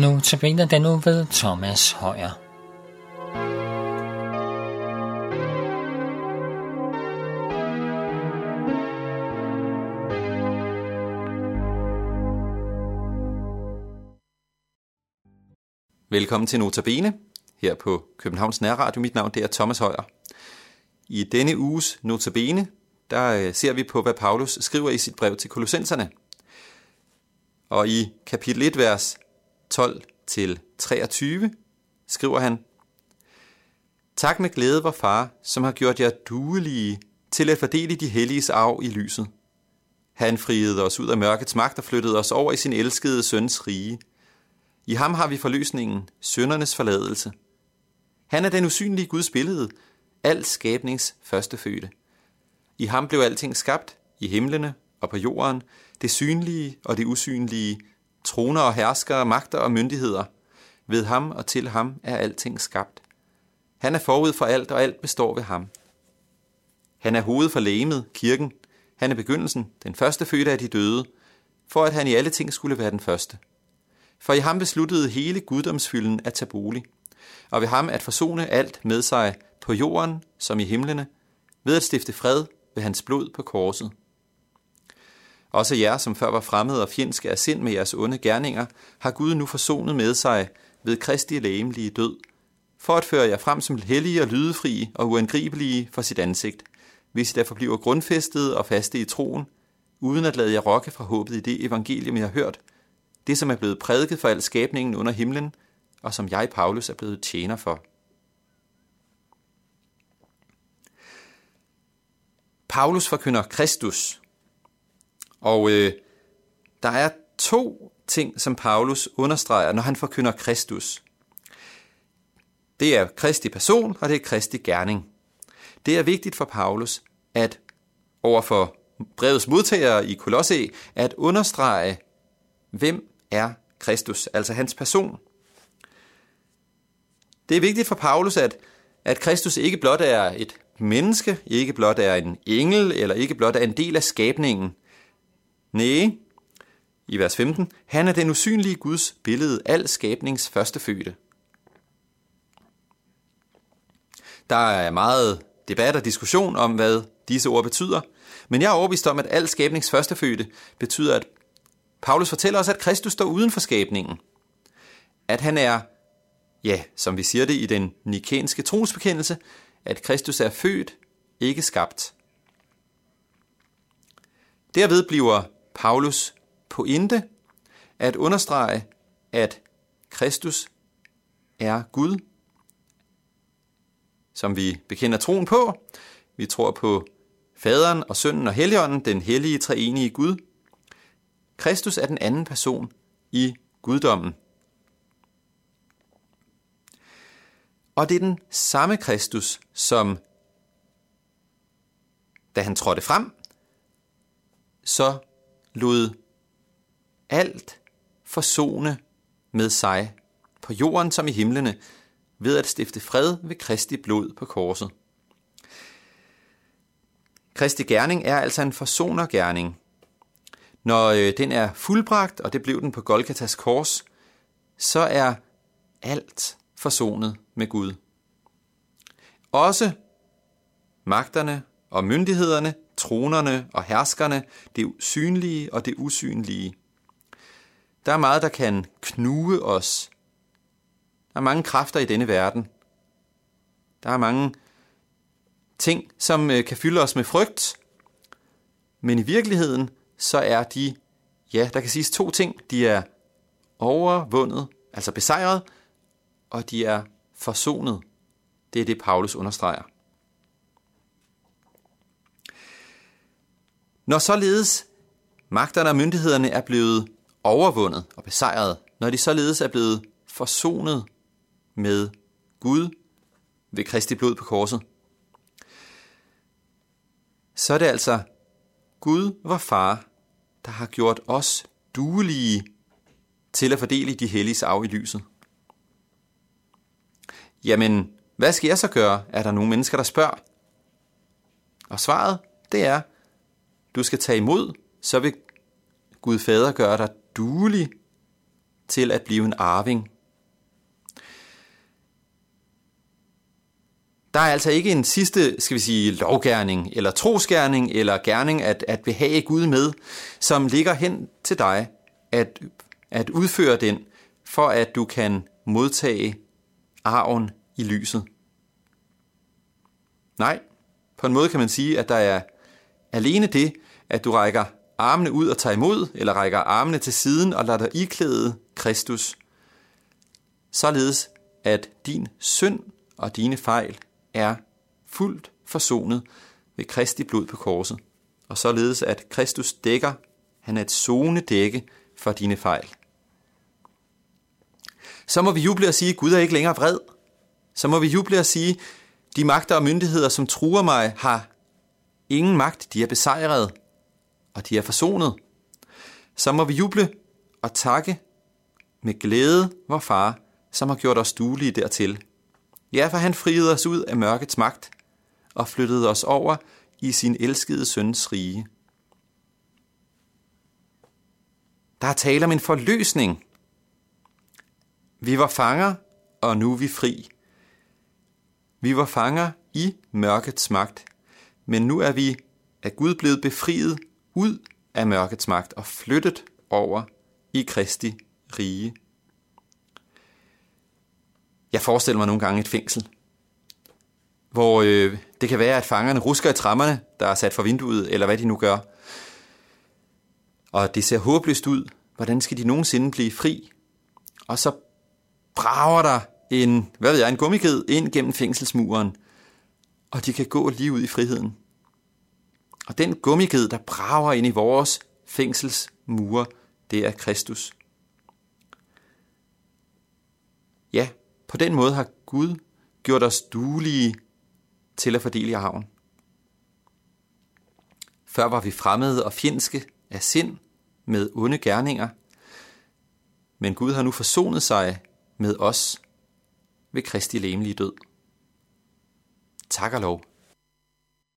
Nu tabiner den nu ved Thomas Højer. Velkommen til Notabene her på Københavns Nærradio. Mit navn det er Thomas Højer. I denne uges Notabene, der øh, ser vi på, hvad Paulus skriver i sit brev til Kolossenserne. Og i kapitel 1, vers 12 til 23 skriver han, Tak med glæde, vor far, som har gjort jer duelige til at fordele de helliges arv i lyset. Han friede os ud af mørkets magt og flyttede os over i sin elskede søns rige. I ham har vi forløsningen, søndernes forladelse. Han er den usynlige Guds billede, al skabnings førstefødte. I ham blev alting skabt, i himlene og på jorden, det synlige og det usynlige, troner og herskere, magter og myndigheder. Ved ham og til ham er alting skabt. Han er forud for alt, og alt består ved ham. Han er hovedet for lægemet, kirken. Han er begyndelsen, den første fødte af de døde, for at han i alle ting skulle være den første. For i ham besluttede hele guddomsfylden at tage bolig, og ved ham at forsone alt med sig på jorden som i himlene, ved at stifte fred ved hans blod på korset. Også jer, som før var fremmede og fjendske af sind med jeres onde gerninger, har Gud nu forsonet med sig ved Kristi lægemlige død, for at føre jer frem som hellige og lydefrie og uangribelige for sit ansigt, hvis I derfor bliver grundfæstet og faste i troen, uden at lade jer rokke fra håbet i det evangelium, jeg har hørt, det som er blevet prædiket for al skabningen under himlen, og som jeg, Paulus, er blevet tjener for. Paulus forkynder Kristus, og øh, der er to ting, som Paulus understreger, når han forkynder Kristus. Det er Kristi person, og det er Kristi gerning. Det er vigtigt for Paulus, at overfor brevets modtagere i Kolosse, at understrege, hvem er Kristus, altså hans person. Det er vigtigt for Paulus, at, at Kristus ikke blot er et menneske, ikke blot er en engel, eller ikke blot er en del af skabningen. Nej, i vers 15, han er den usynlige Guds billede, al skabnings førstefødte. Der er meget debat og diskussion om, hvad disse ord betyder, men jeg er overbevist om, at al skabnings førstefødte betyder, at Paulus fortæller os, at Kristus står uden for skabningen. At han er, ja, som vi siger det i den nikenske trosbekendelse, at Kristus er født, ikke skabt. Derved bliver Paulus pointe at understrege, at Kristus er Gud, som vi bekender troen på. Vi tror på Faderen og Sønnen og Helligånden, den hellige treenige Gud. Kristus er den anden person i guddommen. Og det er den samme Kristus, som da han trådte frem, så lod alt forsone med sig på jorden som i himlene, ved at stifte fred ved Kristi blod på korset. Kristi gerning er altså en forsonergerning. Når øh, den er fuldbragt, og det blev den på Golgatas kors, så er alt forsonet med Gud. Også magterne og myndighederne, tronerne og herskerne, det synlige og det usynlige. Der er meget, der kan knuge os. Der er mange kræfter i denne verden. Der er mange ting, som øh, kan fylde os med frygt. Men i virkeligheden, så er de, ja, der kan siges to ting. De er overvundet, altså besejret, og de er forsonet. Det er det, Paulus understreger. Når således magterne og myndighederne er blevet overvundet og besejret, når de således er blevet forsonet med Gud ved Kristi blod på korset, så er det altså Gud, vor far, der har gjort os duelige til at fordele de helliges af i lyset. Jamen, hvad skal jeg så gøre, er der nogle mennesker, der spørger. Og svaret, det er, du skal tage imod, så vil Gud Fader gøre dig duelig til at blive en arving. Der er altså ikke en sidste, skal vi sige, lovgærning, eller trosgærning, eller gerning at, at behage Gud med, som ligger hen til dig, at, at udføre den, for at du kan modtage arven i lyset. Nej, på en måde kan man sige, at der er alene det, at du rækker armene ud og tager imod, eller rækker armene til siden og lader dig iklæde Kristus, således at din synd og dine fejl er fuldt forsonet ved Kristi blod på korset, og således at Kristus dækker, han er et zone dække for dine fejl. Så må vi juble og sige, Gud er ikke længere vred. Så må vi juble og sige, de magter og myndigheder, som truer mig, har ingen magt. De er besejret, og de er forsonet. Så må vi juble og takke med glæde vor far, som har gjort os duelige dertil. Ja, for han friede os ud af mørkets magt og flyttede os over i sin elskede søns rige. Der er tale om en forløsning. Vi var fanger, og nu er vi fri. Vi var fanger i mørkets magt, men nu er vi af Gud blevet befriet ud af mørkets magt og flyttet over i Kristi rige. Jeg forestiller mig nogle gange et fængsel, hvor øh, det kan være, at fangerne rusker i trammerne, der er sat for vinduet, eller hvad de nu gør. Og det ser håbløst ud. Hvordan skal de nogensinde blive fri? Og så brager der en, hvad ved jeg, en gummiked ind gennem fængselsmuren, og de kan gå lige ud i friheden. Og den gummiked, der brager ind i vores fængselsmure, det er Kristus. Ja, på den måde har Gud gjort os duelige til at fordele arven. Før var vi fremmede og fjendske af sind med onde gerninger, men Gud har nu forsonet sig med os ved Kristi læmelige død. Tak og lov